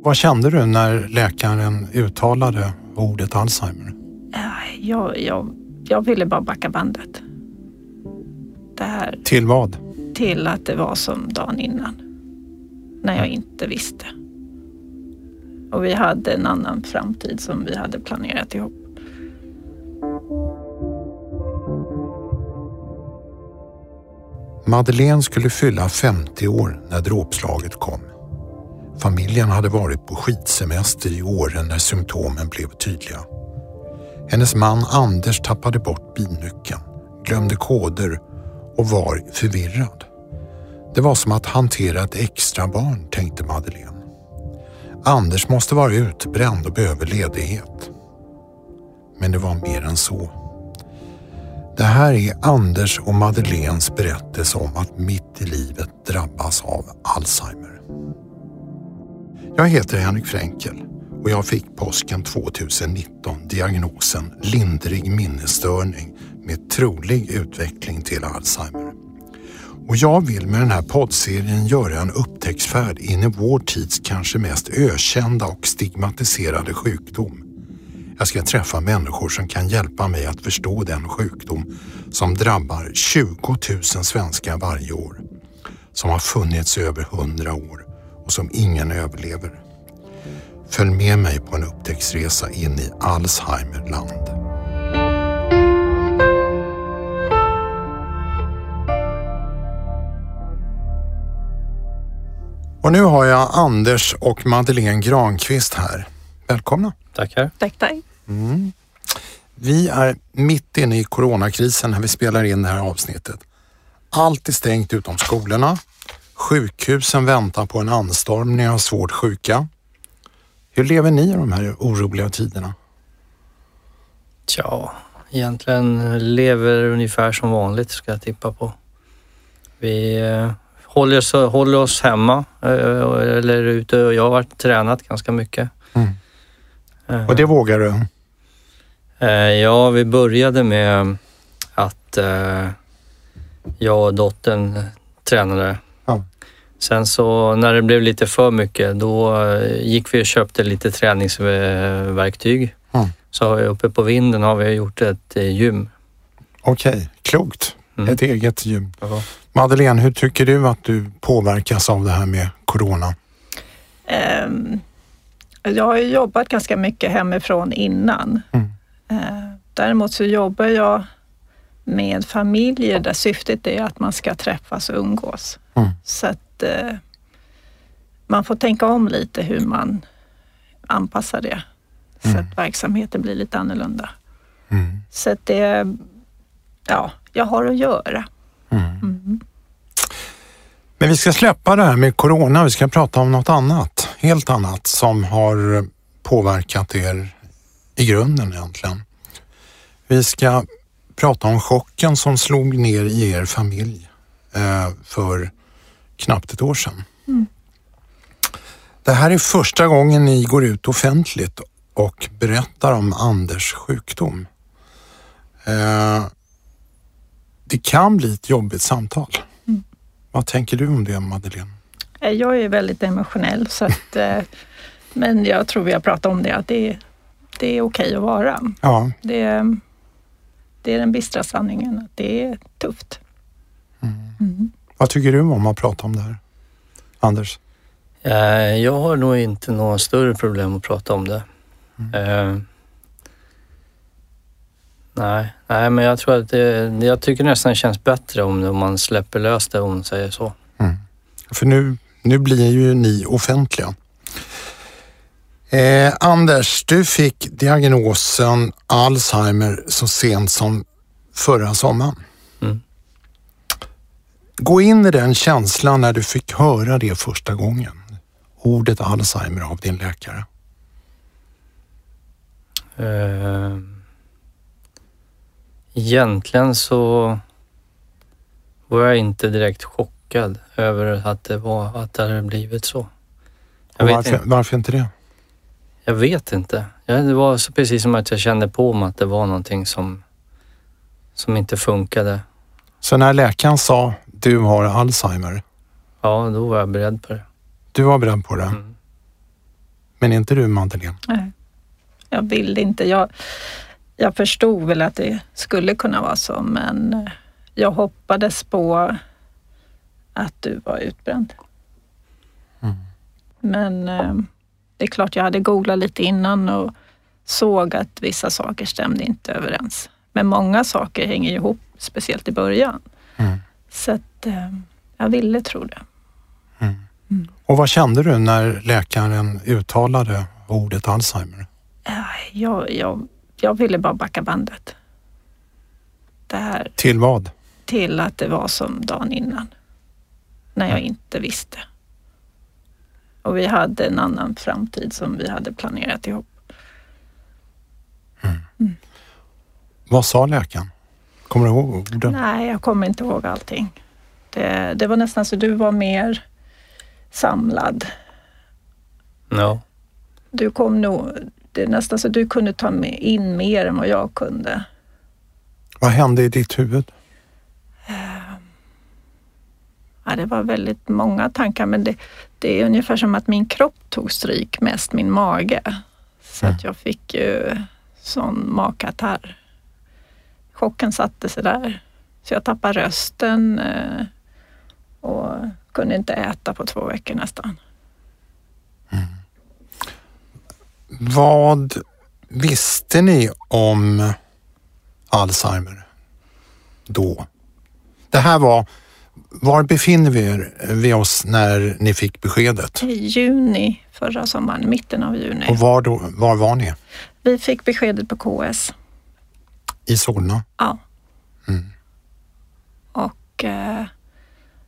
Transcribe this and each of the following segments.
Vad kände du när läkaren uttalade ordet Alzheimer? Äh, Jag, jag, jag ville bara backa bandet. Det här Till vad? till att det var som dagen innan. När jag inte visste. Och vi hade en annan framtid som vi hade planerat ihop. Madeleine skulle fylla 50 år när dråpslaget kom. Familjen hade varit på skidsemester i Åre när symptomen blev tydliga. Hennes man Anders tappade bort bilnyckeln, glömde koder och var förvirrad. Det var som att hantera ett extra barn, tänkte Madeleine. Anders måste vara utbränd och behöver ledighet. Men det var mer än så. Det här är Anders och Madeleines berättelse om att mitt i livet drabbas av Alzheimer. Jag heter Henrik Fränkel och jag fick påsken 2019 diagnosen lindrig minnesstörning med trolig utveckling till Alzheimer. Och jag vill med den här poddserien göra en upptäcktsfärd in i vår tids kanske mest ökända och stigmatiserade sjukdom. Jag ska träffa människor som kan hjälpa mig att förstå den sjukdom som drabbar 20 000 svenskar varje år. Som har funnits i över 100 år och som ingen överlever. Följ med mig på en upptäcktsresa in i Alzheimerland. Och nu har jag Anders och Madeleine Granqvist här. Välkomna! Tackar. Tack, tack. Vi är mitt inne i coronakrisen när vi spelar in det här avsnittet. Allt är stängt utom skolorna. Sjukhusen väntar på en anstormning av svårt sjuka. Hur lever ni i de här oroliga tiderna? Tja, egentligen lever ungefär som vanligt ska jag tippa på. Vi eh, håller, oss, håller oss hemma eh, eller ute och jag har varit tränat ganska mycket. Mm. Eh, Och det vågar du? ja, vi började med att jag och dottern tränade. Sen så när det blev lite för mycket då eh, gick vi och köpte lite träningsverktyg. Mm. Så uppe på vinden har vi gjort ett eh, gym. Okej, klokt. Mm. Ett eget gym. Ja. Madeleine, hur tycker du att du påverkas av det här med corona? Ehm, jag har ju jobbat ganska mycket hemifrån innan. Mm. Eh, däremot så jobbar jag med familjer där syftet är att man ska träffas och umgås. Mm. Så att eh, man får tänka om lite hur man anpassar det. Så Mm. att verksamheten blir lite annorlunda. Mm. Så att det, ja, jag har att göra. Mm. Mm. Men vi ska släppa det här med corona. Vi ska prata om något annat, helt annat som har påverkat er i grunden egentligen. Vi ska prata om chocken som slog ner i er familj eh, för knappt ett år sedan. Mm. Det här är första gången ni går ut offentligt och berättar om Anders sjukdom. Eh, det kan bli ett jobbigt samtal. Mm. Vad tänker du om det Madeleine? Eh, Jag är väldigt emotionell så att, eh, men jag tror vi har pratat om det, att det, det är okej att vara. Ja, Det, det är den bistra sanningen, att det är tufft. Mm. Vad tycker du om att prata om det här? Anders? Eh, Jag har nog inte några större problem att prata om det. Eh, nej, nej, men jag tror att det, jag tycker nästan det känns bättre om, det- om man släpper lös det om man säger så. För nu, nu blir ju ni offentliga. Eh, Anders, du fick diagnosen Alzheimer så sent som förra sommaren. Gå in i den känslan när du fick höra det första gången. Ordet Alzheimer av din läkare. Eh, egentligen så var jag inte direkt chockad över att det, var, att det hade blivit så. Varför, inte, varför inte det? jag vet inte. Det var så precis som att jag kände på mig att det var någonting som, som inte funkade. Så när läkaren sa du har Alzheimer, Ja, då var jag beredd på det. du var beredd på det. Mm. Men inte du Madeleine? Nej, jag vill inte. Jag, jag förstod väl att det skulle kunna vara så, men jag hoppades på att du var utbränd. Mm. Men eh, det är klart, jag hade googlat lite innan och såg att vissa saker stämde inte överens. Men många saker hänger ihop, speciellt i början. Mm. Så att eh, jag ville tro det. Och vad kände du när läkaren uttalade ordet Alzheimer? Eh, Jag, jag, jag ville bara backa bandet. Det här Till vad? till att det var som dagen innan. När jag inte visste. Och vi hade en annan framtid som vi hade planerat ihop. Vad sa läkaren? Kommer du ihåg orden? Nej, jag kommer inte ihåg allting. Det, det var nästan så du var mer samlad. Ja. Du kom nog, det är nästan så du kunde ta med in mer än vad jag kunde. Vad hände i ditt huvud? Ja, det var väldigt många tankar men det, det är ungefär som att min kropp tog stryk, mest min mage. Så att jag fick ju sån magkatarr. Chocken satte sig där. Så jag tappade rösten eh, och kunde inte äta på två veckor nästan. Vad visste ni om Alzheimer då? Det här var, var befinner vi er vid oss när ni fick beskedet? I juni förra sommaren, mitten av juni. Och var, då, var var ni? Vi fick beskedet på KS. I Solna? Ja. Mm. Och eh,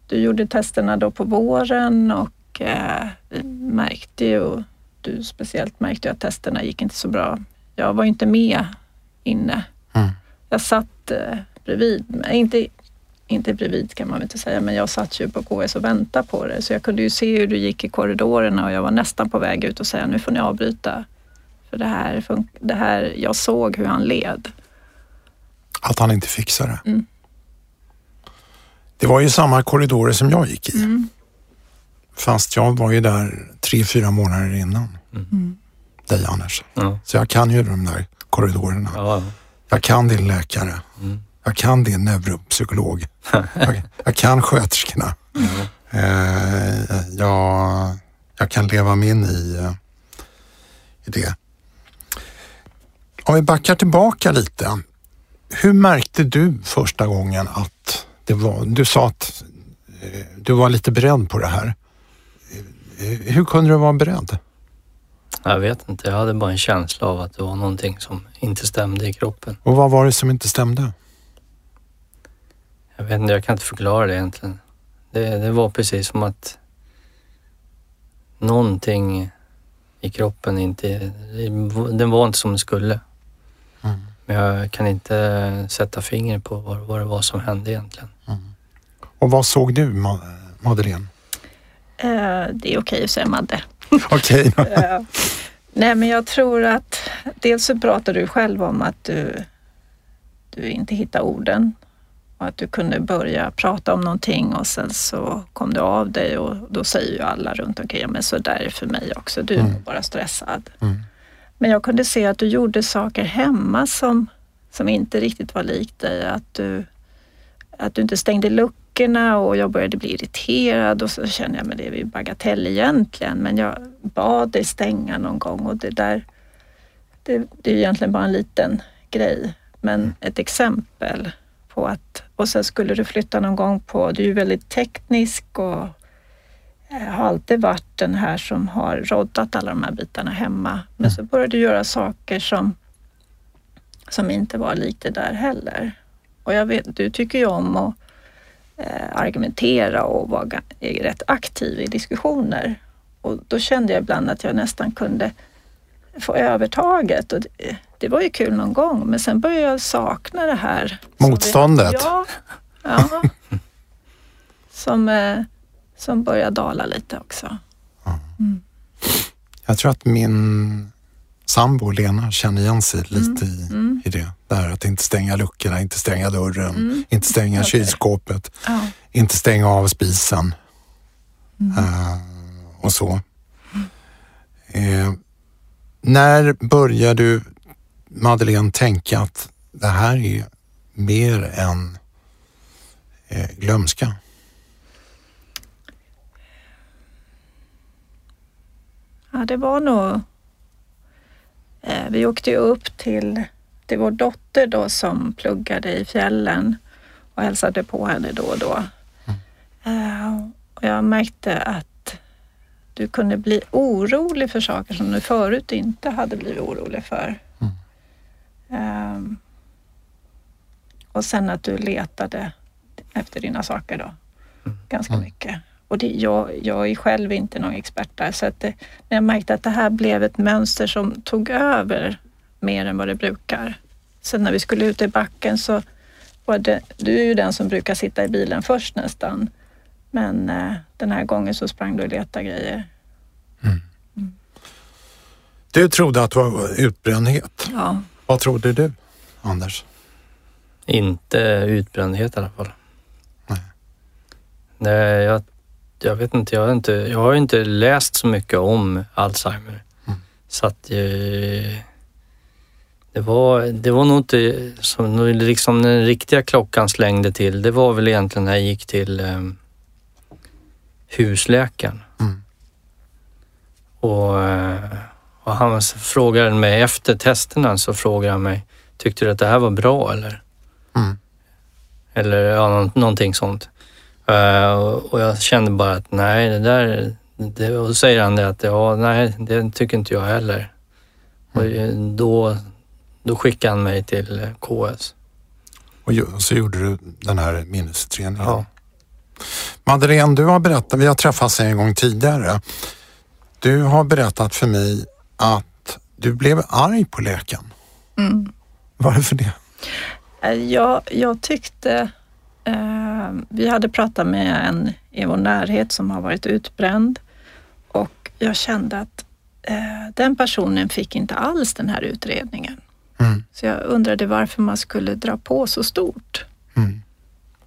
du gjorde testerna då på våren och eh, vi märkte ju, du speciellt märkte ju att testerna gick inte så bra. Jag var ju inte med inne. Mm. Jag satt eh, bredvid, inte, inte bredvid kan man väl inte säga, men jag satt ju på KS och väntade på det. Så jag kunde ju se hur du gick i korridorerna och jag var nästan på väg ut och säga nu får ni avbryta. För det här, det här jag såg hur han led. Att han inte fixade det? Mm. Det var ju samma korridorer som jag gick i. Mm. Fast jag var ju där tre, fyra månader innan Mm. dig Anders. Ja. Så jag kan ju de där korridorerna. Ja. Jag kan din läkare. Mm. Jag kan din neuropsykolog. jag, jag kan sköterskorna. Eh, jag, jag kan leva mig in i, eh, i det. Om vi backar tillbaka lite. Hur märkte du första gången att det var, du sa att eh, du var lite beredd på det här. Eh, Hur kunde du vara beredd? Jag vet inte, jag hade bara en känsla av att det var någonting som inte stämde i kroppen. Och vad var det som inte stämde? Jag vet inte, jag kan inte förklara det egentligen. Det, det var precis som att någonting i kroppen inte, den var inte som den skulle. Mm. Men jag kan inte sätta fingret på vad, vad det var som hände egentligen. Och vad såg du Ma- Madeleine? Eh, det är okej att säga Madde. Okej. Eh, Nej, men jag tror att dels så pratar du själv om att du, du inte hittar orden och att du kunde börja prata om någonting och sen så kom du av dig och då säger ju alla runt omkring, ja men så där är det för mig också, du är Mm. bara stressad. Mm. Men jag kunde se att du gjorde saker hemma som, som inte riktigt var likt dig. Att du, att du inte stängde luckorna och jag började bli irriterad och så kände jag, men det är ju bagatell egentligen. Men jag bad dig stänga någon gång och det där, det, det är egentligen bara en liten grej. Men ett exempel på att, och sen skulle du flytta någon gång på, du är ju väldigt teknisk och har alltid varit den här som har roddat alla de här bitarna hemma. Men så började du göra saker som, som inte var likt det där heller. Och jag vet, du tycker ju om att eh, argumentera och vara rätt aktiv i diskussioner. Och då kände jag ibland att jag nästan kunde få övertaget. Och det, det var ju kul någon gång, men sen började jag sakna det här. som vi- Motståndet? Ja. ja. som, eh, som börjar dala lite också. Jag tror att min sambo Lena känner igen sig lite i, Mm. i det. Det här att inte stänga luckorna, inte stänga dörren, Mm. inte stänga Okej. kylskåpet, Ja. inte stänga av spisen Mm. eh, och så. Eh, När började du, Madeleine, tänka att det här är mer än eh, glömska? Ja, det var nog... Eh, vi åkte ju upp till, till vår dotter då som pluggade i fjällen och hälsade på henne då och då. Eh, och jag märkte att du kunde bli orolig för saker som du förut inte hade blivit orolig för. Eh, och sen att du letade efter dina saker då, ganska mycket. Och det, jag, jag är själv inte någon expert där, så att det, men jag märkte att det här blev ett mönster som tog över mer än vad det brukar. Sen när vi skulle ut i backen så var det, du är ju den som brukar sitta i bilen först nästan. Men eh, den här gången så sprang du och letade grejer. Du trodde att det var utbrändhet. Ja. Vad trodde du, Anders? Inte utbrändhet i alla fall. Nej. Nej, jag, jag vet inte. Jag har inte, jag har inte läst så mycket om Alzheimer. Mm. Så att eh, det var, det var nog inte som liksom den riktiga klockan slängde till. Det var väl egentligen när jag gick till eh, husläkaren. Mm. Och, eh, och han frågade mig efter testerna så frågade han mig, tyckte du att det här var bra eller? Mm. Eller ja, nå- någonting sånt. Eh, och och jag kände bara att nej, det där... Det, och då säger han det att ja, nej, det tycker inte jag heller. Och eh, då, då skickade han mig till eh, KS. Och så gjorde du den här minnesutredningen. Ja. Madeleine, du har berättat, vi har träffats en gång tidigare. Du har berättat för mig att du blev arg på läkaren. Mm. Varför det? Eh, Jag, jag tyckte... Eh, vi hade pratat med en i vår närhet som har varit utbränd och jag kände att eh, den personen fick inte alls den här utredningen. Mm. Så jag undrade varför man skulle dra på så stort. Mm.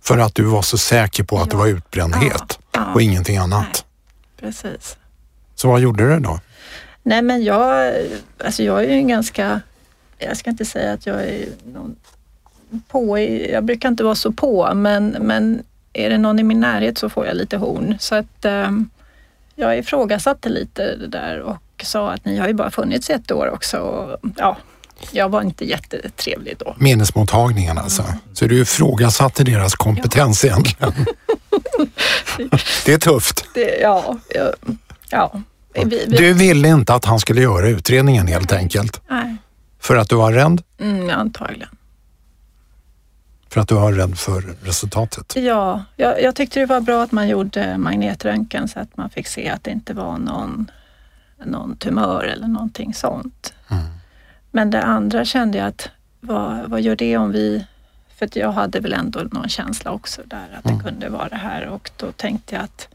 För att du var så säker på att det Ja. var utbrändhet Ja. och ingenting annat. Precis. Så vad gjorde du då? Nej men jag, alltså jag är ju en ganska, jag ska inte säga att jag är någon på, jag brukar inte vara så på, men, men är det någon i min närhet så får jag lite horn. Så att eh, jag ifrågasatte lite det där och sa att ni har ju bara funnits i ett år också. Och, ja, jag var inte jättetrevlig då. Minnesmottagningen alltså. Så du ifrågasatte deras kompetens egentligen. det är tufft. Det, ja, ja, ja. Vi, vi, Du ville inte att han skulle göra utredningen helt enkelt. nej, För att du var rädd? mm, antagligen. För att du var rädd för resultatet? Ja, jag, jag tyckte det var bra att man gjorde magnetröntgen så att man fick se att det inte var någon, någon tumör eller någonting sånt. Mm. Men det andra kände jag att vad, vad gör det om vi... För att jag hade väl ändå någon känsla också där att Mm. det kunde vara det här och då tänkte jag att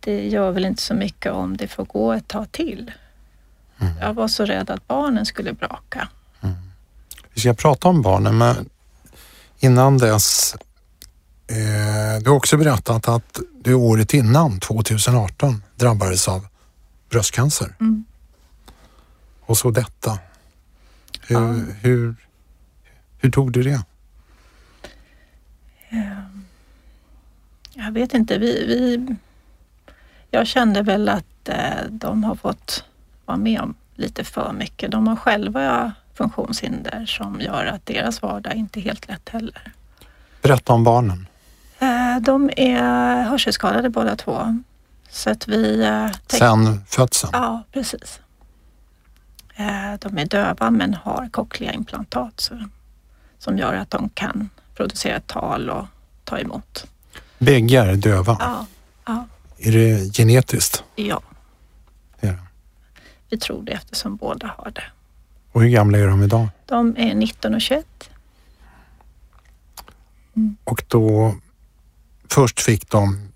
det gör väl inte så mycket om det får gå ett tag till. Mm. Jag var så rädd att barnen skulle braka. Vi ska prata om barnen men innan dess. Eh, du har också berättat att du året innan, 2018, drabbades av bröstcancer. Mm. Och så detta. Hur, Ja. hur, hur tog du det? Jag vet inte, vi, vi, jag kände väl att eh, de har fått vara med om lite för mycket. De har själva funktionshinder som gör att deras vardag inte är helt lätt heller. Berätta om barnen. Eh, de är hörselskadade båda två. Så att vi... Eh, Sen födseln. Ja, precis. Eh, de är döva men har cochlea-implantat som gör att de kan producera tal och ta emot. Bägge är döva. Ja, ja, Är det genetiskt? ja. Det. Vi tror det eftersom båda har det. Och hur gamla är de idag? De är 19 och 21. Och då först fick de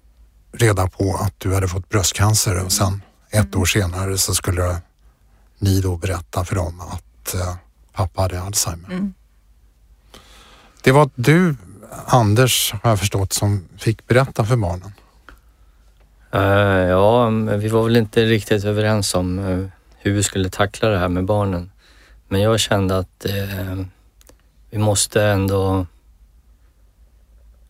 reda på att du hade fått bröstcancer och sen ett år senare så skulle ni då berätta för dem att eh, pappa hade Alzheimer. Mm. Det var du, Anders, har jag förstått, som fick berätta för barnen. Eh, ja, men vi var väl inte riktigt överens om eh, hur vi skulle tackla det här med barnen. Men jag kände att eh, vi måste ändå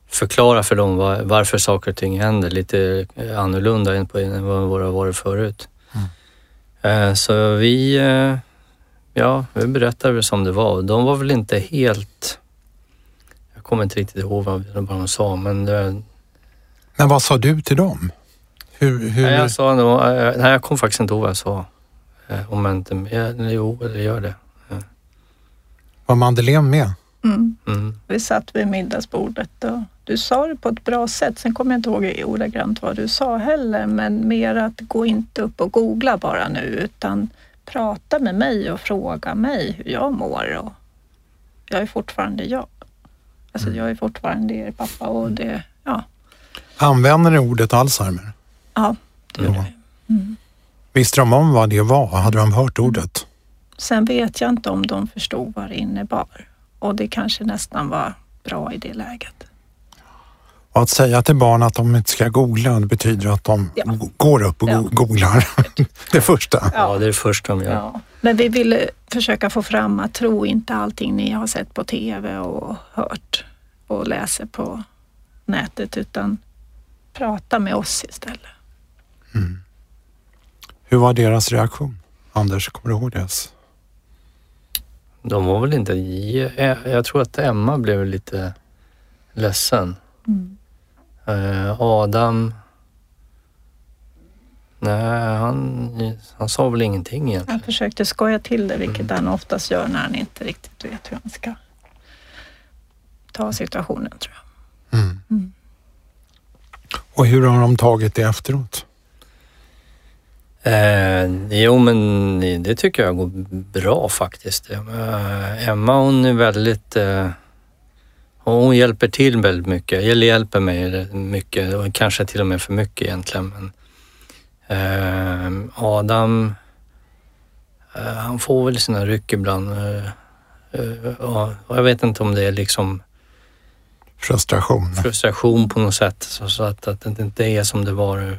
förklara för dem var, varför saker och ting händer lite annorlunda än, på, än vad det har varit förut. Mm. Eh, så vi, eh, ja, vi berättade som det var. De var väl inte helt... Jag kommer inte riktigt ihåg vad de sa, men... Det, men vad sa du till dem? Hur, hur... Nej, jag sa nog, eh, nej, jag kommer faktiskt inte ihåg vad jag sa. Om jag inte, jo, eller gör det. Var Madeleine med? Mm. Mm. Vi satt vid middagsbordet och du sa det på ett bra sätt. Sen kommer jag inte ihåg ordagrant vad du sa heller, men mer att gå inte upp och googla bara nu utan prata med mig och fråga mig hur jag mår. Och jag är fortfarande jag. Alltså mm. jag är fortfarande er pappa och det, ja. Använder ni ordet Alzheimer? Ja, det gör vi. Mm. Visste de om vad det var? Hade de hört ordet? Sen vet jag inte om de förstod vad det innebar och det kanske nästan var bra i det läget. Och att säga till barn att de inte ska googla, det betyder att de ja. går upp och ja. googlar. det första. Ja, det är det första de gör. Ja. Men vi ville försöka få fram att tro inte allting ni har sett på TV och hört och läser på nätet utan prata med oss istället. Mm. Hur var deras reaktion? Anders, kommer du ihåg deras? De var väl inte... Jag tror att Emma blev lite ledsen. Mm. Eh, Adam... Nej, han, han sa väl ingenting egentligen. Han försökte skoja till det, vilket mm. han oftast gör när han inte riktigt vet hur han ska ta situationen, tror jag. Mm. Mm. Och hur har de tagit det efteråt? Eh, jo, men det tycker jag går bra faktiskt. Eh, Emma hon är väldigt... Eh, hon hjälper till väldigt mycket, eller hjälper mig mycket och kanske till och med för mycket egentligen. Men, eh, Adam, eh, han får väl sina ryck ibland. Eh, och jag vet inte om det är liksom frustration, frustration på något sätt så, att, att det inte är som det var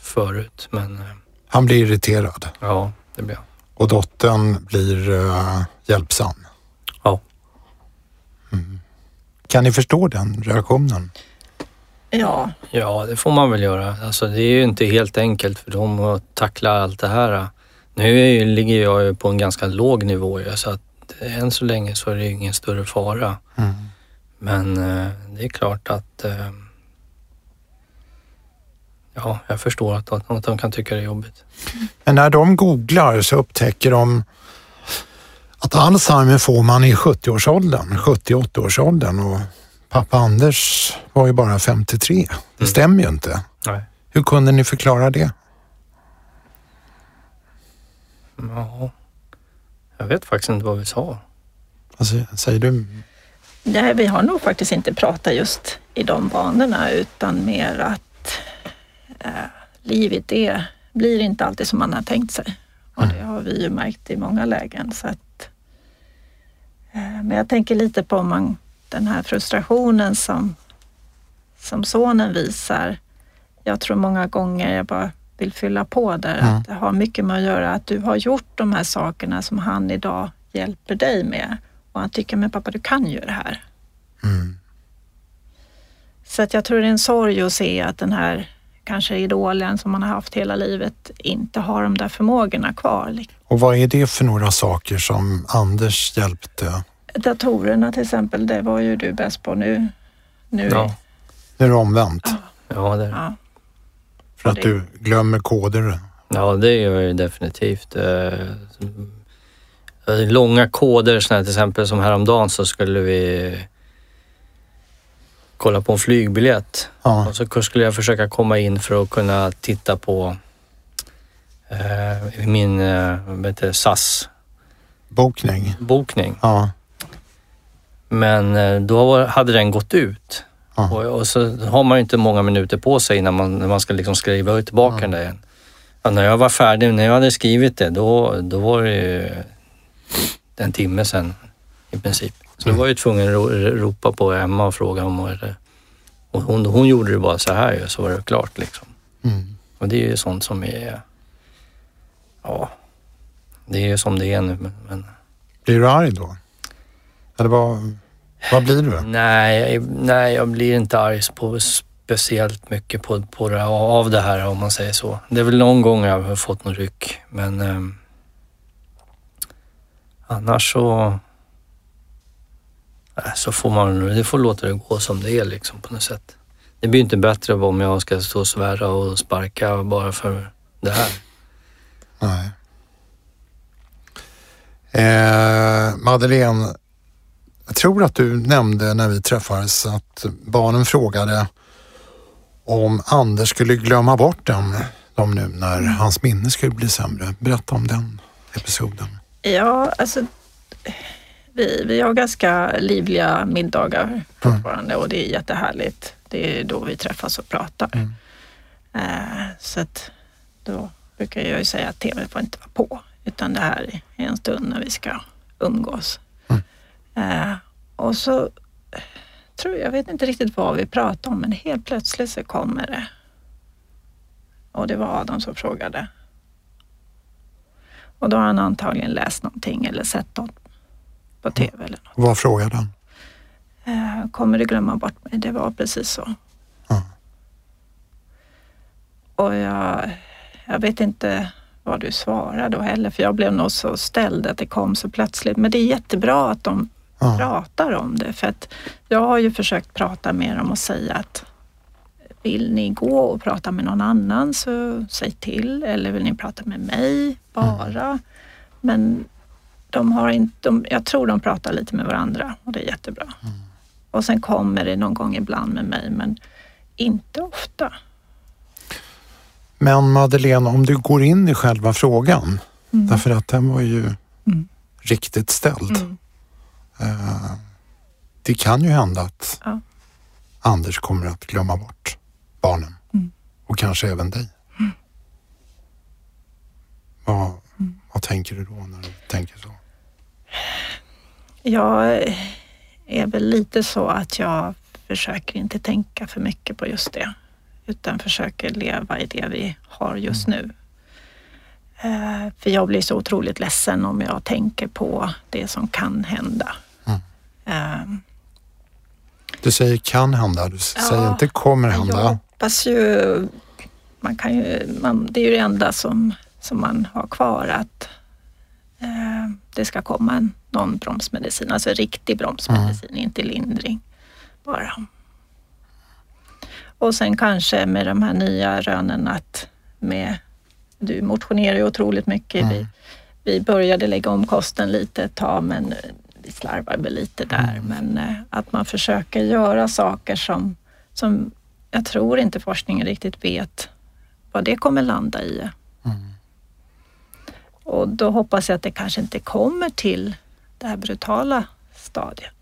förut. Men, han blir irriterad. Ja, det blir han. Och dottern blir uh, hjälpsam. Ja. Mm. Kan ni förstå den reaktionen? Ja. Ja, det får man väl göra. Alltså, det är ju inte helt enkelt för dem att tackla allt det här. Nu ligger jag ju på en ganska låg nivå så att än så länge så är det ingen större fara. Mm. Men eh, det är klart att eh, ja, jag förstår att, att de kan tycka det är jobbigt. Men när de googlar så upptäcker de att Alzheimer får man i 70-årsåldern, 70-80-årsåldern och pappa Anders var ju bara 53. Det mm. stämmer ju inte. Nej. Hur kunde ni förklara det? Ja, jag vet faktiskt inte vad vi sa. Alltså, säger du? Nej, vi har nog faktiskt inte pratat just i de banorna utan mer att eh, livet är, blir inte alltid som man har tänkt sig. Och det har vi ju märkt i många lägen. Så att, eh, men jag tänker lite på man, den här frustrationen som, som sonen visar. Jag tror många gånger, jag bara vill fylla på där, mm. att det har mycket med att göra att du har gjort de här sakerna som han idag hjälper dig med. Och han tycker, men pappa du kan ju det här. Mm. Så att jag tror det är en sorg att se att den här kanske idolen som man har haft hela livet inte har de där förmågorna kvar. Och vad är det för några saker som Anders hjälpte? Datorerna till exempel, det var ju du bäst på nu. Nu, ja. nu är det omvänt. Ja, ja det är ja. För att det... du glömmer koder? Ja, det gör jag definitivt. Eh, långa koder, till exempel som häromdagen så skulle vi kolla på en flygbiljett. Ja. Och så skulle jag försöka komma in för att kunna titta på eh, min eh, SAS bokning. bokning. Ja. Men eh, då hade den gått ut. Ja. Och, och, så har man inte många minuter på sig innan man, när man ska liksom skriva tillbaka ja. den där igen. Och när jag var färdig, när jag hade skrivit det, då, då var det en timme sen i princip. Så då var jag tvungen att ropa på Emma och fråga om det. Och hon, hon gjorde det bara så här så var det klart liksom. Mm. Och det är ju sånt som är, ja, Det är ju som det är nu. Men, men... Blir du arg då? Eller vad, vad blir du? Nej, nej, jag blir inte arg på speciellt mycket på, på det, av det här om man säger så. Det är väl någon gång jag har fått någon ryck men eh, annars så så får man det får låta det gå som det är liksom på något sätt. Det blir inte bättre om jag ska stå och svära och sparka bara för det här. Nej. Eh, Madeleine, jag tror att du nämnde när vi träffades att barnen frågade om Anders skulle glömma bort dem, dem nu när hans minne skulle bli sämre. Berätta om den episoden. Ja, alltså vi, vi har ganska livliga middagar fortfarande och det är jättehärligt. Det är då vi träffas och pratar. Mm. Eh, så att då brukar jag ju säga att TV får inte vara på utan det här är en stund när vi ska umgås. Mm. Eh, och så tror jag, jag vet inte riktigt vad vi pratar om men helt plötsligt så kommer det. Och det var Adam som frågade. Och då har han antagligen läst någonting eller sett något på TV eller något. Vad frågade han? Eh, kommer du glömma bort mig? Det var precis så. Ja. Och jag, jag vet inte vad du svarade då heller, för jag blev nog så ställd att det kom så plötsligt. Men det är jättebra att de Ja. pratar om det, för att jag har ju försökt prata med dem och säga att vill ni gå och prata med någon annan så säg till eller vill ni prata med mig bara? Men de har inte, de, jag tror de pratar lite med varandra och det är jättebra. Och sen kommer det någon gång ibland med mig, men inte ofta. Men Madeleine, om du går in i själva frågan, Mm. därför att den var ju Mm. riktigt ställd. Mm. Eh, det kan ju hända att Ja. Anders kommer att glömma bort barnen Mm. och kanske även dig. Vad, vad tänker du då när du tänker så? Jag är väl lite så att jag försöker inte tänka för mycket på just det, utan försöker leva i det vi har just nu. Eh, För jag blir så otroligt ledsen om jag tänker på det som kan hända. Mm. Eh, Du säger kan hända, du säger Ja, inte kommer Jag hända. hoppas ju, man kan ju man, det är ju det enda som, som man har kvar att eh, det ska komma en, någon bromsmedicin, alltså riktig bromsmedicin, inte lindring bara. Och sen kanske med de här nya rönen att med, du motionerar ju otroligt mycket. Vi, vi började lägga om kosten lite ett tag men eh, vi slarvar väl lite där. Men eh, att man försöker göra saker som, som jag tror inte forskningen riktigt vet vad det kommer landa i. Mm. Och då hoppas jag att det kanske inte kommer till det här brutala stadiet.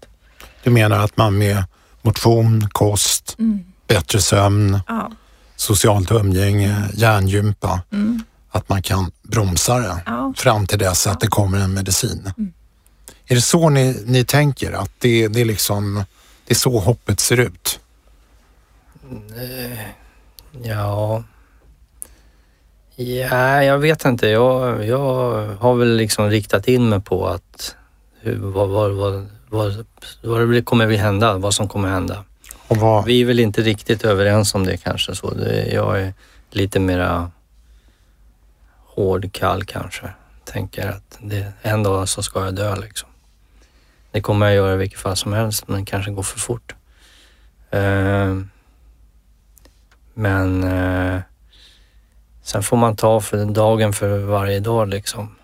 Du menar att man med motion, kost, Mm. bättre sömn, Ja. socialt umgänge, hjärngympa, Mm. att man kan bromsa det Ja. fram till dess att det kommer en medicin. Är det så ni, ni tänker? Att det, det, är liksom, det är så hoppet ser ut? Ja... Ja, jag vet inte. Jag, jag har väl liksom riktat in mig på att hur, vad, vad, vad, vad, vad det kommer att hända, vad som kommer att hända. Vi är väl inte riktigt överens om det kanske. Så det, jag är lite mera hård, kall kanske. Tänker att det, en dag så ska jag dö liksom. Det kommer jag göra i vilket fall som helst, men kanske går för fort. Eh, men eh, sen får man ta för dagen för varje dag liksom.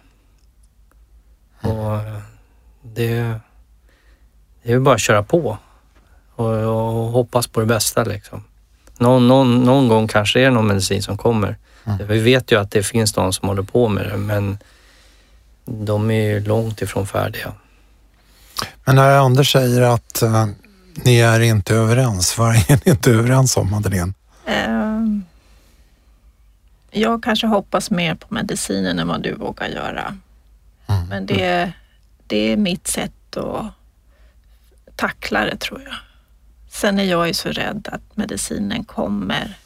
Och eh, det, det är bara att köra på och, och hoppas på det bästa liksom. Någon, någon, någon gång kanske det är någon medicin som kommer. Mm. Vi vet ju att det finns de som håller på med det men de är ju långt ifrån färdiga. men när Anders säger att eh, ni är inte överens, vad är ni inte överens om Madeleine? Ehm, jag kanske hoppas mer på medicinen än vad du vågar göra. Mm. Men det, det är mitt sätt att tackla det tror jag. Sen är jag ju så rädd att medicinen kommer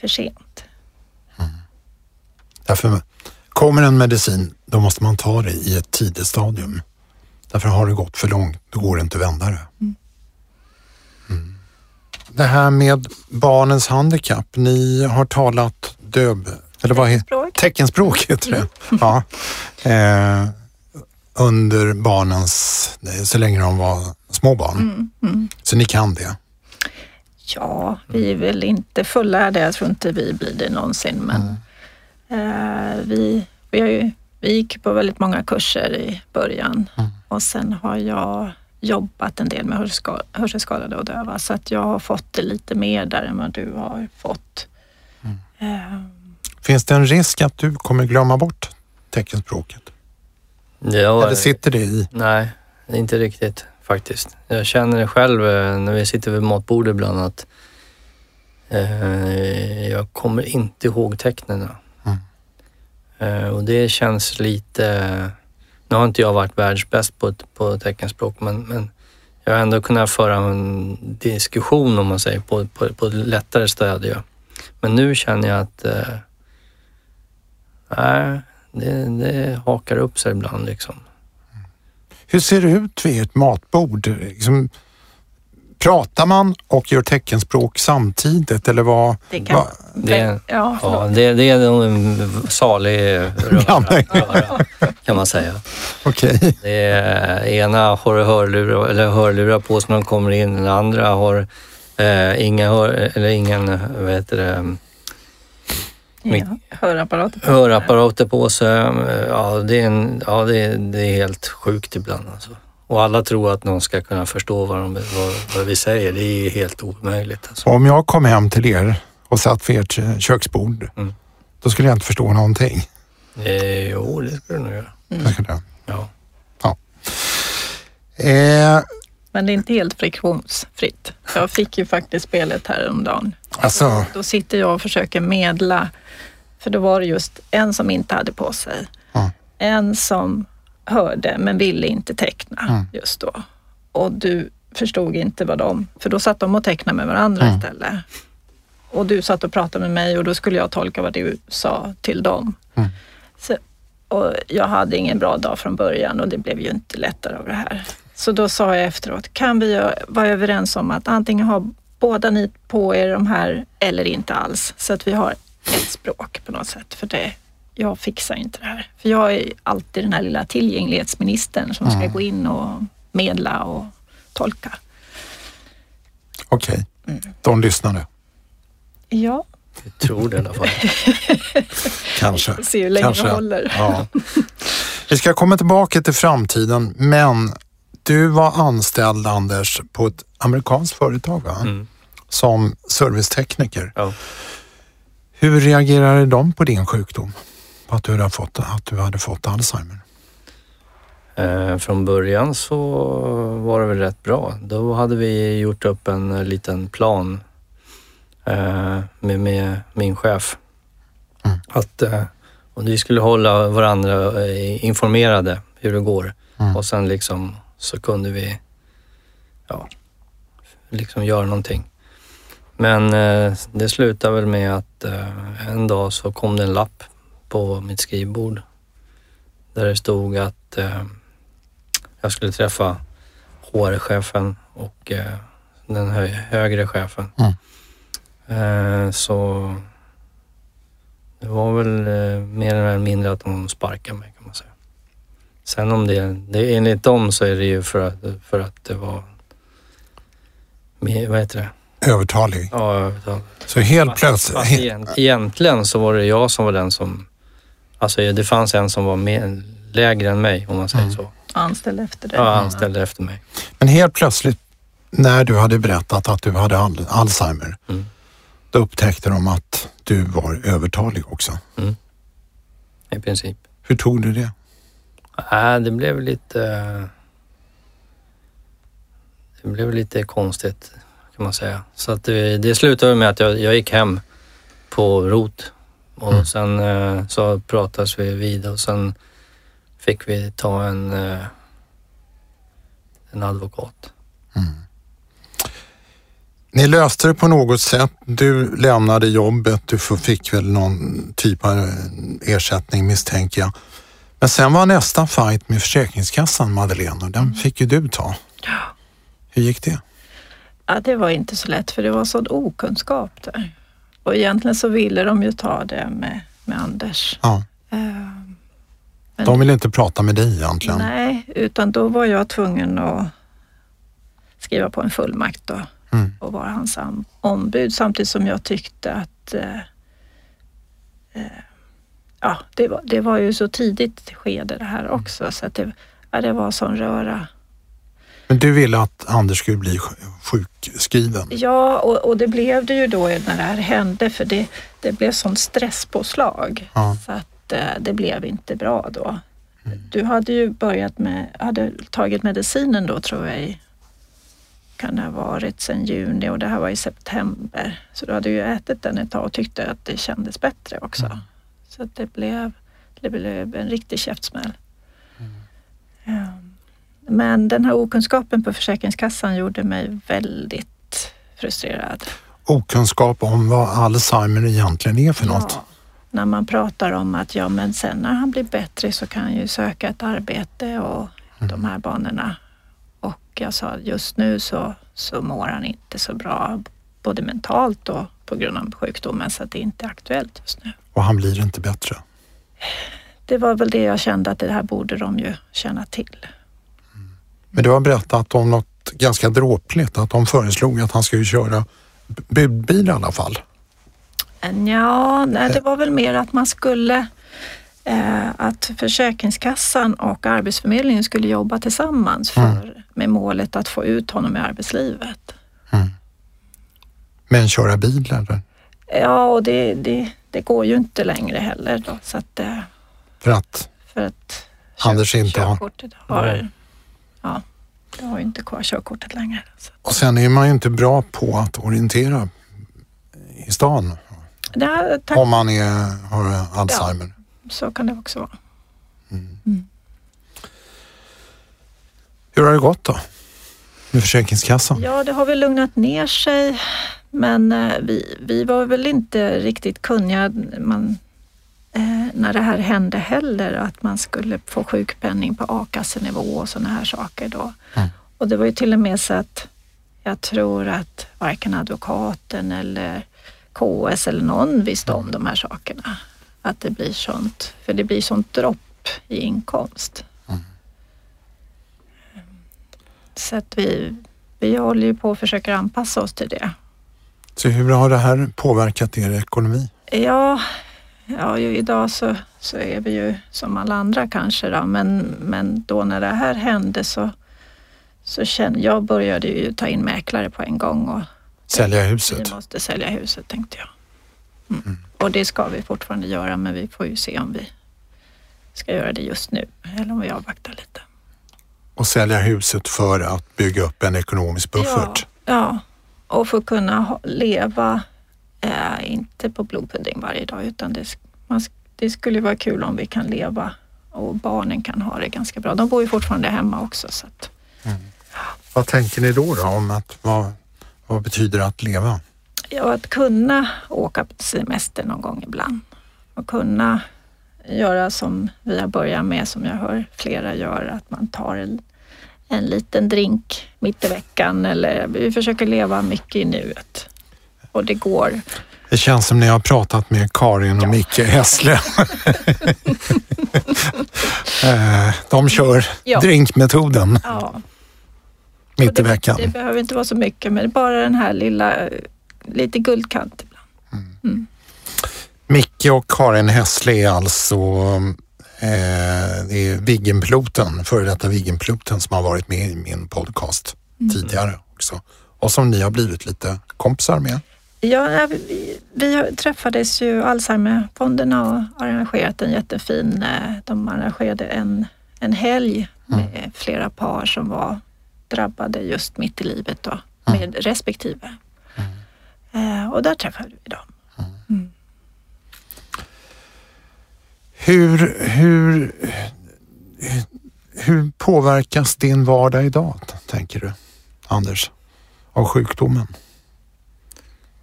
för sent. Därför Kommer en medicin, då måste man ta det i ett tidigt stadium. Därför har det gått för långt, då går det inte att vända det. Mm. Det här med barnens handikapp, ni har talat döv... Eller vad heter Språk. Teckenspråk heter det. Ja. Eh, under barnens, så länge de var små barn. Mm, mm. Så ni kan det? Ja, vi är väl inte fullärda. Jag tror inte vi blir det någonsin. Men Mm. eh, vi, vi, ju, vi gick på väldigt många kurser i början Mm. och sen har jag jobbat en del med hörselska- hörselskadade och döva så att jag har fått det lite mer där än vad du har fått. Mm. Eh, Finns det en risk att du kommer glömma bort teckenspråket? Ja, Eller sitter det i? Nej, inte riktigt faktiskt. Jag känner det själv eh, när vi sitter vid matbordet ibland att eh, jag kommer inte ihåg tecknen. Mm. Eh, och det känns lite... Nu har inte jag varit världsbäst på, på teckenspråk men, men jag har ändå kunnat föra en diskussion om man säger på, på, på lättare stadie. Men nu känner jag att eh, nej, det, det hakar upp sig ibland liksom. Hur ser det ut vid ett matbord? Liksom, pratar man och gör teckenspråk samtidigt eller vad? det kan, vad- Det- ja, Ja, det, det är en salig röra, röra kan man säga. Okej. Det är, ena har hörlurar, eller hörlurar på sig när de kommer in, den andra har eh, inga hör, eller ingen vad heter det, ja, hörapparater. på. hörapparater på sig. Ja, det är, en, ja, det är, det är helt sjukt ibland. Alltså. Och alla tror att någon ska kunna förstå vad, de, vad, vad vi säger. Det är helt omöjligt. Alltså. Om jag kom hem till er och satt vid ert eh, köksbord, Mm. då skulle jag inte förstå någonting. Eh, jo, det skulle du nog göra. Jag skulle- Ja. Eh, Men det är inte helt friktionsfritt. Jag fick ju faktiskt spelet häromdagen. alltså, Då sitter jag och försöker medla, för då var det just en som inte hade på sig. Ja. En som hörde men ville inte teckna Mm. just då. Och du förstod inte vad de, för då satt de och tecknade med varandra Mm. istället. Och du satt och pratade med mig och då skulle jag tolka vad du sa till dem. Mm. Så, och jag hade ingen bra dag från början och det blev ju inte lättare av det här. Så då sa jag efteråt, kan vi vara överens om att antingen ha båda ni på er de här eller inte alls, så att vi har ett språk på något sätt. För det, jag fixar inte det här. För jag är alltid den här lilla tillgänglighetsministern som ska Mm. gå in och medla och tolka. okej. Mm. De lyssnade. Ja, Jag tror det i alla fall. Kanske. vi ser hur länge Kanske. det håller. Ja. Vi ska komma tillbaka till framtiden, men du var anställd, Anders, på ett amerikanskt företag va? Mm. som servicetekniker. Ja. Hur reagerade de på din sjukdom? Att du hade fått, att du hade fått Alzheimer? Eh, från början så var det väl rätt bra. Då hade vi gjort upp en eh, liten plan eh, med, med min chef. Mm. Att, eh, och vi skulle hålla varandra eh, informerade hur det går. Mm. Och sen liksom så kunde vi ja, liksom göra någonting. Men eh, det slutade väl med att en dag så kom det en lapp på mitt skrivbord där det stod att eh, jag skulle träffa HR-chefen och eh, den hö högre chefen. Mm. Eh, så det var väl eh, mer eller mindre att de sparkade mig kan man säga. Sen om det, det enligt dem så är det ju för att, för att det var, vad heter det? Övertalig. Ja, övertal. Så helt Fast plötsligt... egent- egentligen så var det jag som var den som... Alltså det fanns en som var mer, lägre än mig om man säger Mm. så. Anställd efter det. Ja, anställde efter mig. Men helt plötsligt när du hade berättat att du hade al- Alzheimer, Mm. då upptäckte de att du var övertalig också. I princip. Hur tog du det? Nej, det blev lite... Det blev lite konstigt kan man säga. Så att det, det slutade med att jag, jag gick hem på rot och Mm. sen eh, så pratades vi vid och sen fick vi ta en, eh, en advokat. Ni löste det på något sätt. Du lämnade jobbet, du fick väl någon typ av ersättning misstänker jag. Men sen var nästa fight med Försäkringskassan, Madeleine, och den fick ju du ta. Ja. Hur gick det? Ja, det var inte så lätt för det var sån okunskap där. Och egentligen så ville de ju ta det med, med Anders. Ja. Eh, men- De ville inte prata med dig egentligen. Nej, utan då var jag tvungen att skriva på en fullmakt då Mm. och vara hans ombud samtidigt som jag tyckte att eh, eh, ja, det var, det var ju så tidigt skede det här också så att det, ja, det var sån röra. Men du ville att Anders skulle bli sj- sjukskriven. Ja, och, och det blev det ju då när det här hände för det, det blev sån stresspåslag Ja. så att eh, det blev inte bra då. Du hade ju börjat med, hade tagit medicinen då tror jag kan det ha varit sedan juni och det här var i september. Så du hade ju ätit den ett tag och tyckte att det kändes bättre också. Så att det blev, det blev en riktig käftsmäll. Ja. Men den här okunskapen på Försäkringskassan gjorde mig väldigt frustrerad. Okunskap om vad Alzheimer egentligen är för något. Ja, när man pratar om att ja, men sen när han blir bättre så kan han ju söka ett arbete och de här banorna. Och jag sa just nu så, så mår han inte så bra, både mentalt och på grund av sjukdomen, så att det inte är aktuellt just nu. Och han blir inte bättre. Det var väl det jag kände att det här borde de ju känna till. Men du har berättat om något ganska dråpligt, att de föreslog att han skulle köra budbil i alla fall. Ja, nej, det var väl mer att man skulle eh, att Försäkringskassan och Arbetsförmedlingen skulle jobba tillsammans för, med målet att få ut honom i arbetslivet. Men köra bil eller? Ja, och det, det, det går ju inte längre heller då, så att, eh, För att för att Anders inte har- har, det har ju inte kvar körkortet längre. Så. Och sen är man ju inte bra på att orientera i stan här, om man är, har Alzheimer. så kan det också vara. Hur har det gått då? Med Försäkringskassan? Ja, det har väl lugnat ner sig. Men eh, vi, vi var väl inte riktigt kunniga man, när det här hände heller, att man skulle få sjukpenning på a-kassenivå och sådana här saker då. Mm. Och det var ju till och med så att jag tror att varken advokaten eller KS eller någon visste om de här sakerna. Att det blir sånt, för det blir sånt dropp i inkomst. Så att vi, vi håller ju på och försöker anpassa oss till det. Så hur har det här påverkat er ekonomi? Ja, ja idag så, så är vi ju som alla andra kanske då, men, men då när det här hände så, så kände jag började ju ta in mäklare på en gång och Sälja huset? vi måste sälja huset tänkte jag. Mm. Och det ska vi fortfarande göra men vi får ju se om vi ska göra det just nu eller om vi avvaktar lite. Och sälja huset för att bygga upp en ekonomisk buffert? Ja, ja. och få kunna ha, leva, eh, inte på blodpudding varje dag, utan det, man, det skulle vara kul om vi kan leva och barnen kan ha det ganska bra. De bor ju fortfarande hemma också. Så att, Vad tänker ni då, då om att vad, vad betyder att leva? ja, att kunna åka på semester någon gång ibland och kunna göra som vi har börjat med, som jag hör flera gör, att man tar en, en liten drink mitt i veckan eller vi försöker leva mycket i nuet. Och det går. Det känns som ni har pratat med Karin och Micke Hässle. Eh, De kör Ja. drinkmetoden Ja, mitt i det, veckan. Det behöver inte vara så mycket, men bara den här lilla, eh, lite guldkant ibland. Micke och Karin Hässle är alltså eh, det är Viggenpiloten, före detta Viggenpiloten som har varit med i min podcast tidigare också. Och som ni har blivit lite kompisar med. Ja, vi, träffades ju Alzheimerfonden har arrangerat en jättefin, eh, de arrangerade en, en helg med flera par som var drabbade just mitt i livet då, med respektive. Eh, och där träffade vi dem. Hur, hur, hur påverkas din vardag idag, tänker du, Anders, av sjukdomen?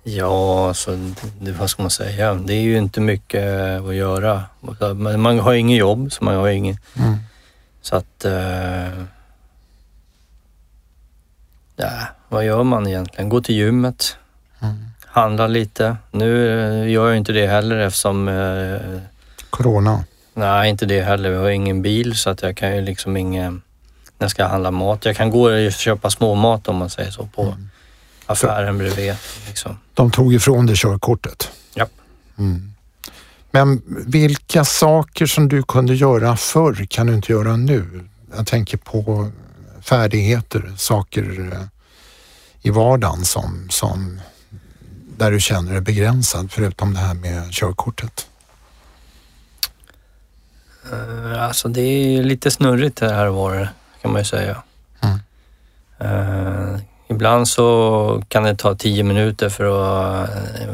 Ja, alltså, det, vad ska man säga? Det är ju inte mycket att göra. Man har inget jobb, så man har ingen... Mm. Så att... Eh, ja, vad gör man egentligen? Gå till gymmet, Mm. handla lite. Nu eh, gör jag inte det heller eftersom... Eh, Corona. nej, inte det heller. Vi har ingen bil så att jag kan ju liksom ingen... När jag ska handla mat. Jag kan gå och köpa småmat om man säger så på Mm. Affären bredvid. Liksom. De tog ifrån dig körkortet. Ja. Mm. Men vilka saker som du kunde göra förr kan du inte göra nu? Jag tänker på färdigheter, saker eh, i vardagen som, som där du känner dig begränsad förutom det här med körkortet. Eh, Alltså det är lite snurrigt det här var det, kan man ju säga. Mm. Ibland så kan det ta tio minuter för att eh,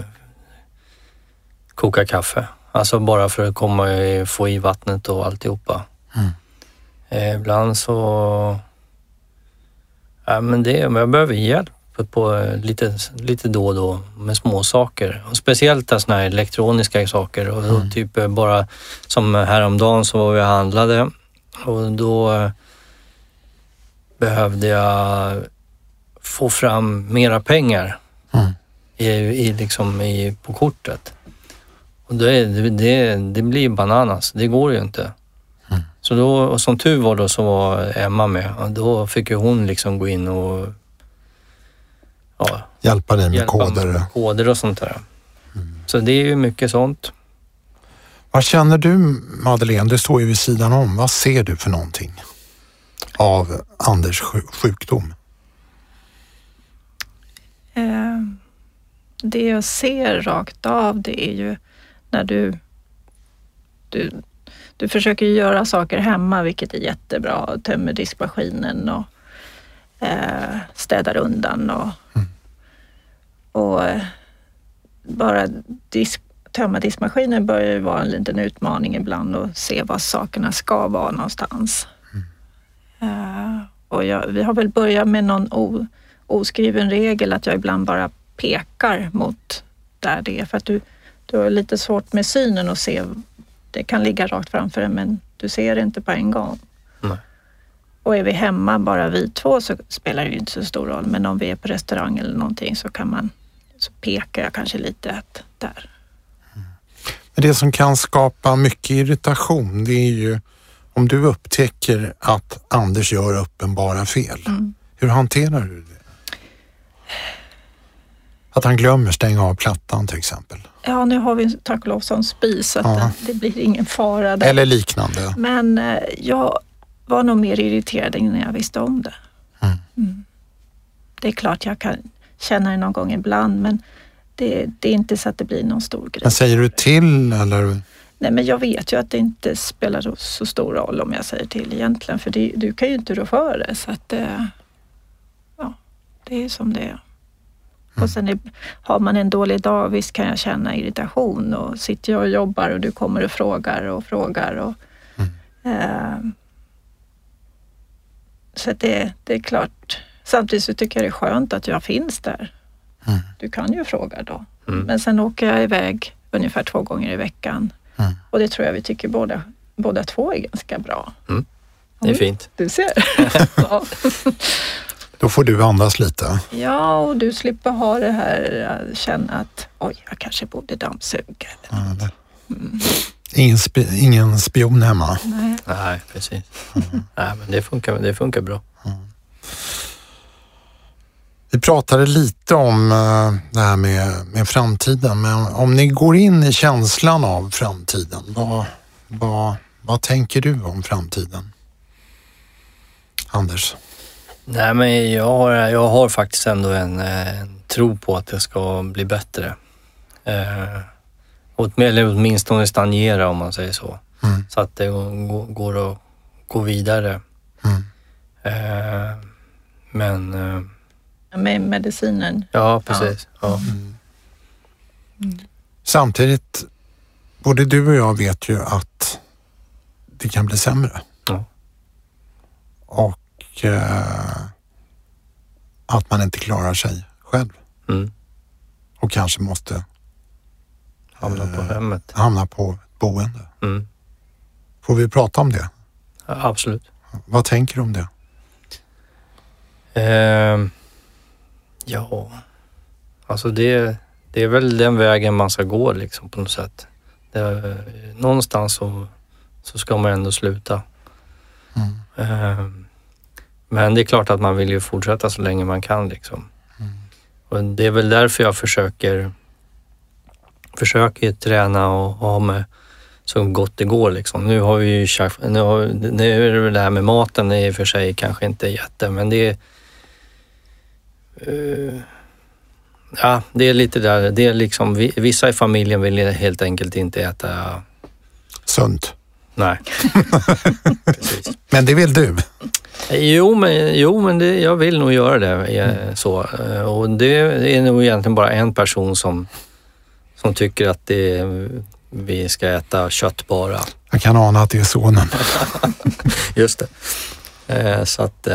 koka kaffe. Alltså bara för att komma få i vattnet och alltihopa. Mm. Eh, ibland så... Ja, men det, jag behöver hjälp på eh, lite, lite då och då med små saker. Och speciellt sådana här elektroniska saker. Och, Mm. typ bara som häromdagen så var vi handlade och då eh, behövde jag få fram mera pengar Mm. i, i, liksom i, på kortet. Och det, det, det, blir bananas, det går ju inte. Mm. Så då, och som tur var då så var Emma med och då fick ju hon liksom gå in och ja, Hjälpa dig med hjälpa koder. med koder och sånt där. Så det är ju mycket sånt. Vad känner du Madeleine? Du står ju vid sidan om. Vad ser du för någonting av Anders sju- sjukdom? Eh, det jag ser rakt av det är ju när du, du, du försöker göra saker hemma vilket är jättebra. Tömmer diskmaskinen och eh, städar undan och, Mm. och eh, bara disk, tömma diskmaskinen börjar ju vara en liten utmaning ibland och se var sakerna ska vara någonstans. Eh, och jag, vi har väl börjat med någon o, oskriven regel att jag ibland bara pekar mot där det är för att du, du har lite svårt med synen och se. Det kan ligga rakt framför dig men du ser det inte på en gång. Nej. Och är vi hemma bara vi två så spelar det ju inte så stor roll men om vi är på restaurang eller någonting så kan man så pekar jag kanske lite att där. Men det som kan skapa mycket irritation det är ju om du upptäcker att Anders gör uppenbara fel. Mm. Hur hanterar du det? Att han glömmer stänga av plattan till exempel. Ja, nu har vi tack och lov sån spis så att Ja. det, blir ingen fara där. Eller liknande. Men eh, jag var nog mer irriterad innan jag visste om det. Mm. Mm. Det är klart jag kan känna det någon gång ibland men det, det är inte så att det blir någon stor grej. Men säger du till eller? Nej men jag vet ju att det inte spelar så- stor roll om jag säger till egentligen för det, du kan ju inte rå för det så att eh, det är som det är. Och sen är, har man en dålig dag, visst kan jag känna irritation och sitter jag och jobbar och du kommer och frågar och frågar. Och, eh, så det, det är klart. Samtidigt så tycker jag det är skönt att jag finns där. Mm. Du kan ju fråga då. Mm. Men sen åker jag iväg ungefär två gånger i veckan. Mm. Och det tror jag vi tycker båda, båda två är ganska bra. Det är fint. Du ser. ja. Då får du andas lite. ja, och du slipper ha det här att känna att oj, jag kanske borde dammsuga. Eller, Ja, eller- Ingen, spi, ingen spion hemma. nej. Nej, precis. Nej, men det funkar, det funkar bra. Vi pratade lite om eh, det här med, med framtiden, men om ni går in i känslan av framtiden, vad, vad, vad tänker du om framtiden? Anders? Nej, men jag har, jag har faktiskt ändå en, eh, en tro på att det ska bli bättre. Eh, eller åtminstone stagnera om man säger så. Mm. Så att det går, går att gå vidare. Mm. Eh, men eh, Med medicinen. ja, precis. Ja. Samtidigt, både du och jag vet ju att det kan bli sämre. Ja. Och eh, att man inte klarar sig själv. Mm. och kanske måste Hamna på Eh. hemmet. hamna på ett boende. Mm. Får vi prata om det? Ja, absolut. Vad tänker du om det? Ehm, ja, alltså det, det är väl den vägen man ska gå liksom på något sätt. Det, någonstans så, så ska man ändå sluta. Mm. Men det är klart att man vill ju fortsätta så länge man kan liksom. Mm. Och det är väl därför jag försöker försöker träna och ha med så gott det går liksom. Nu har vi ju nu, har, nu är det väl det här med maten i och för sig kanske inte jätte, men det är eh, Ja, det är lite där. Det är liksom, vi- vissa i familjen vill helt enkelt inte äta... Sunt. Nej. Men det vill du? Jo, men, jo, men det, jag vill nog göra det. eh, Så. Eh, Och det är nog egentligen bara en person som, som tycker att det, vi ska äta kött bara. Jag kan ana att det är sonen. Just det. Eh, Så att...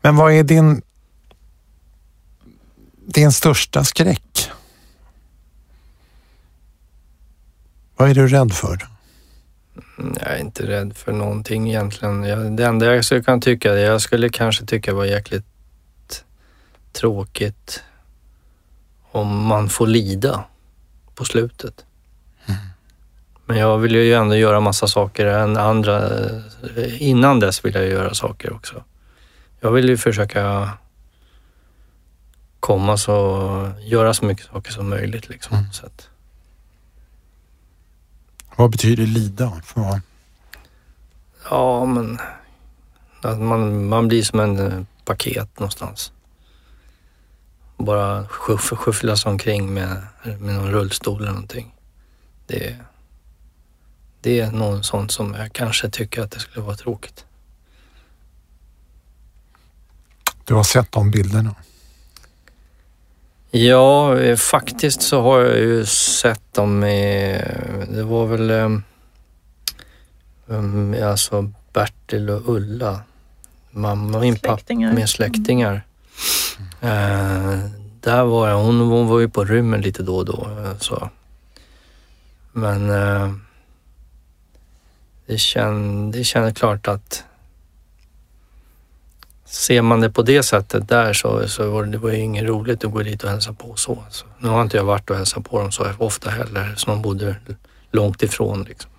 Men vad är din, din största skräck? Vad är du rädd för? Jag är inte rädd för någonting egentligen. Jag, det enda jag skulle kunna tycka, jag skulle kanske tycka var jäkligt tråkigt om man får lida på slutet. Men jag vill ju ändå göra massa saker än andra. Innan dess vill jag göra saker också. Jag vill ju försöka komma så, göra så mycket saker som möjligt liksom. Mm. Så att, Vad betyder lida? För? Ja, men att man, man blir som en eh, paket någonstans. Bara skyff, skyfflas omkring med, med någon rullstol eller någonting. Det, det är något sånt som jag kanske tycker att det skulle vara tråkigt. Du har sett de bilderna. Ja, eh, faktiskt så har jag ju sett dem med, det var väl um, alltså Bertil och Ulla, mamma och min pappa med släktingar. Eh, där var jag, hon, hon var ju på rymmen lite då och då. eh, Så. Men eh, det, känn, det känns klart att ser man det på det sättet där så, så var det, det var ju inget roligt att gå dit och hälsa på så. så. Nu har inte jag varit och hälsat på dem så ofta heller, så de bodde långt ifrån liksom.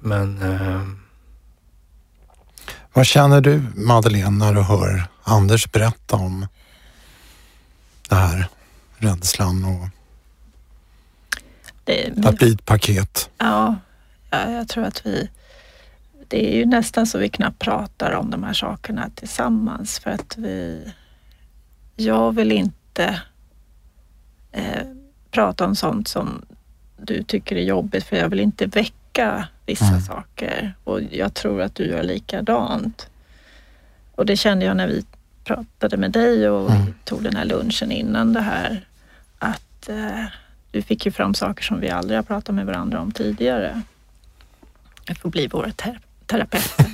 Men eh, Vad känner du Madeleine när du hör Anders berätta om det här? Rädslan och Det, att bli ett paket. Ja, ja, jag tror att vi... Det är ju nästan så vi knappt pratar om de här sakerna tillsammans för att vi... Jag vill inte eh, prata om sånt som du tycker är jobbigt för jag vill inte väcka vissa Mm. saker och jag tror att du gör likadant. Och det kände jag när vi pratade med dig och Mm. tog den här lunchen innan det här att eh, du fick ju fram saker som vi aldrig har pratat med varandra om tidigare. Det får bli våra ter- terapeuter.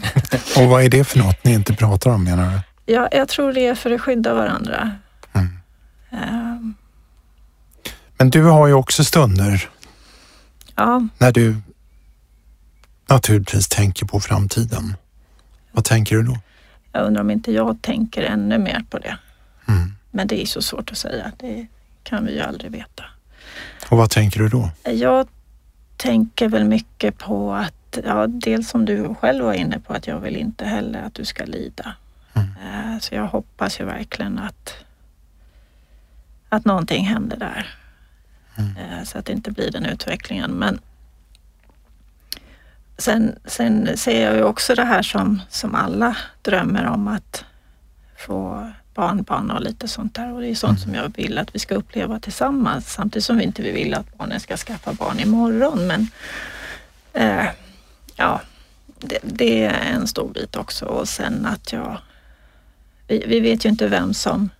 Och vad är det för något ni inte pratar om menar du? ja, jag tror det är för att skydda varandra. Mm. Ehm, Men du har ju också stunder ja, när du naturligtvis tänker på framtiden. Vad tänker du då? jag undrar om inte jag tänker ännu mer på det. Mm. Men det är så svårt att säga. Det kan vi ju aldrig veta. Och vad tänker du då? Jag tänker väl mycket på att, ja, dels som du själv var inne på, att jag vill inte heller att du ska lida. Mm. Eh, Så jag hoppas ju verkligen att, att någonting händer där. Mm. Eh, Så att det inte blir den utvecklingen. Men sen, sen ser jag ju också det här som, som alla drömmer om att få barnbarn och lite sånt där. Och det är sånt som jag vill att vi ska uppleva tillsammans. Samtidigt som vi inte vill att barnen ska skaffa barn imorgon. Men eh, ja, det, det är en stor bit också. Och sen att jag... Vi, vi vet ju inte vem som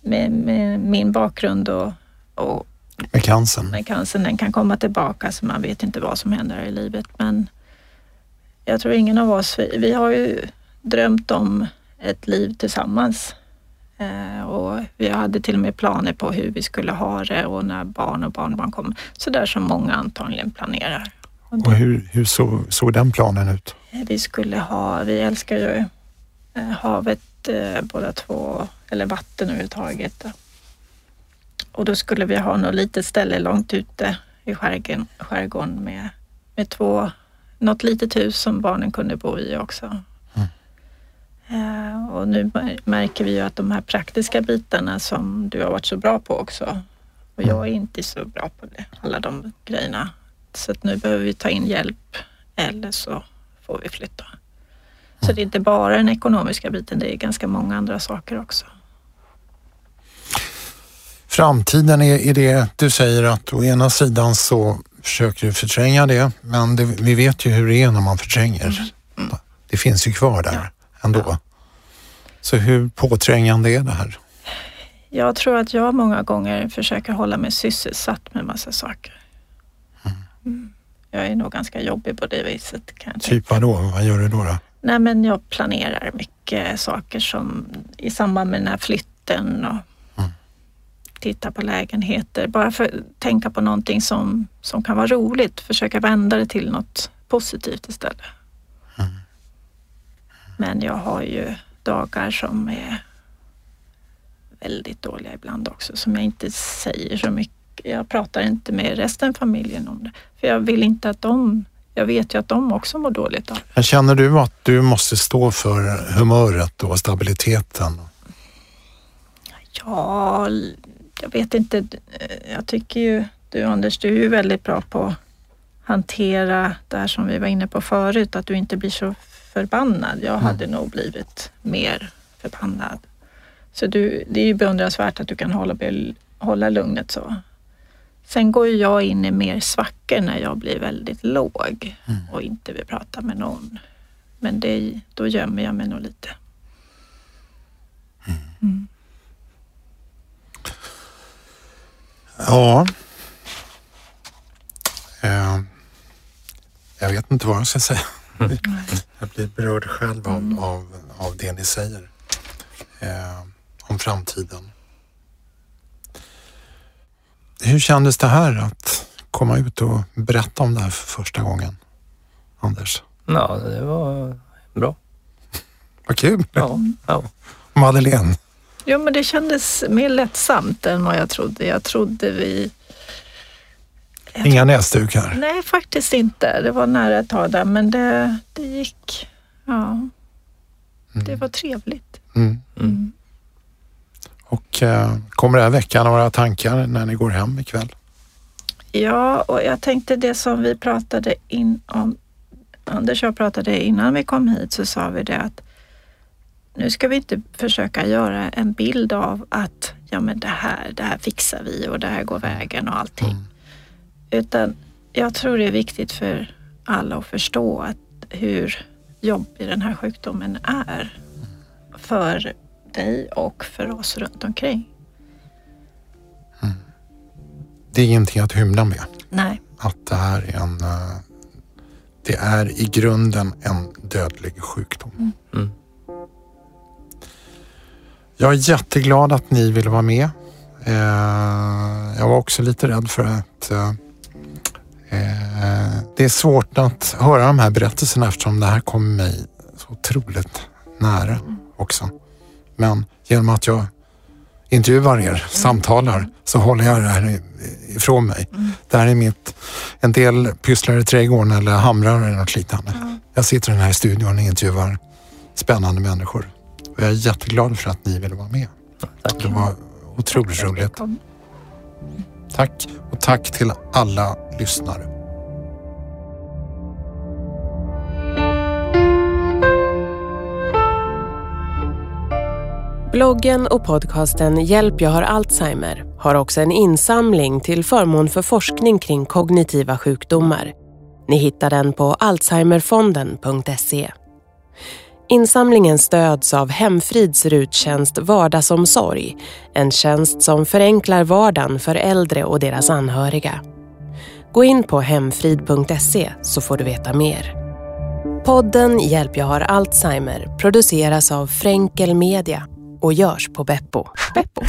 med, med min bakgrund och, och Med cancern? med cancern, den kan komma tillbaka så man vet inte vad som händer i livet. Men jag tror ingen av oss, vi, vi har ju drömt om ett liv tillsammans Eh, och vi hade till och med planer på hur vi skulle ha det och när barn och barnbarn kommer. Så där som många antagligen planerar. Och hur, hur såg, såg den planen ut? Vi skulle ha, vi älskar ju eh, havet eh, båda två, eller vatten överhuvudtaget. Och då skulle vi ha något litet ställe långt ute i skärgården, skärgården med, med två, något litet hus som barnen kunde bo i också. Mm. och nu märker vi ju att de här praktiska bitarna som du har varit så bra på också och jag är inte så bra på det, alla de grejerna. Så att nu behöver vi ta in hjälp eller så får vi flytta. Så det är inte bara den ekonomiska biten, det är ganska många andra saker också. Framtiden är, är det du säger att å ena sidan så försöker du förtränga det, men det, vi vet ju hur det är när man förtränger. Mm. Mm. Det finns ju kvar där ja. ändå. Ja. Så hur påträngande är det här? Jag tror att jag många gånger försöker hålla mig sysselsatt med massa saker. Jag är nog ganska jobbig på det viset. Kan typ vad då? Vad gör du då? då? Nej, men jag planerar mycket saker som i samband med den här flytten och mm. titta på lägenheter. Bara för att tänka på någonting som, som kan vara roligt. Försöka vända det till något positivt istället. Mm. Men jag har ju dagar som är väldigt dåliga ibland också som jag inte säger så mycket. Jag pratar inte med resten av familjen om det. För jag vill inte att de jag vet ju att de också mår dåligt av det. Känner du att du måste stå för humöret och stabiliteten? Ja, jag vet inte. Jag tycker ju, du Anders, du är ju väldigt bra på att hantera det här som vi var inne på förut, att du inte blir så förbannad. Jag mm. hade nog blivit mer förbannad. Så du, det är ju beundransvärt att du kan hålla, hålla lugnet så. Sen går jag in i mer svackor när jag blir väldigt låg mm. och inte vill prata med någon. Men det, då gömmer jag mig nog lite. Mm. Mm. Ja. Uh, jag vet inte vad jag ska säga. jag blir berörd själv av, mm. av, av det ni säger uh, om framtiden. Hur kändes det här att komma ut och berätta om det här för första gången? Anders? Ja, det var bra. Vad kul! Ja, ja. Madeleine? Jo, men det kändes mer lättsamt än vad jag trodde. Jag trodde vi... Jag Inga näsdukar? Nej, faktiskt inte. Det var nära ett tag där, men det, det gick. Ja, mm. det var trevligt. Mm. Mm. Och eh, kommer det här väcka några tankar när ni går hem ikväll? Ja, och jag tänkte det som vi pratade in om, Anders och jag pratade innan vi kom hit så sa vi det att nu ska vi inte försöka göra en bild av att ja men det här, det här fixar vi och det här går vägen och allting. Mm. Utan jag tror det är viktigt för alla att förstå att hur jobbig den här sjukdomen är för dig och för oss runt omkring. Mm. Det är ingenting att hymla med. Nej. Att det här är en... Eh, det är i grunden en dödlig sjukdom. Mm. Mm. Jag är jätteglad att ni ville vara med. Eh, jag var också lite rädd för att eh, det är svårt att höra de här berättelserna eftersom det här kommer mig så otroligt nära också. Men genom att jag intervjuar er, mm. samtalar, så håller jag det här ifrån mig. Mm. Det här är mitt, en del pysslar i trädgården eller hamrar eller något liknande. Mm. Jag sitter i den här studion och intervjuar spännande människor. Och jag är jätteglad för att ni ville vara med. Tack. Det var otroligt tack, roligt. Tack och tack till alla lyssnare. Bloggen och podcasten Hjälp jag har Alzheimer har också en insamling till förmån för forskning kring kognitiva sjukdomar. Ni hittar den på alzheimerfonden.se. Insamlingen stöds av Hemfrids ruttjänst Vardagsomsorg, en tjänst som förenklar vardagen för äldre och deras anhöriga. Gå in på hemfrid.se så får du veta mer. Podden Hjälp jag har Alzheimer produceras av Fränkel Media och görs på Beppo. Beppo.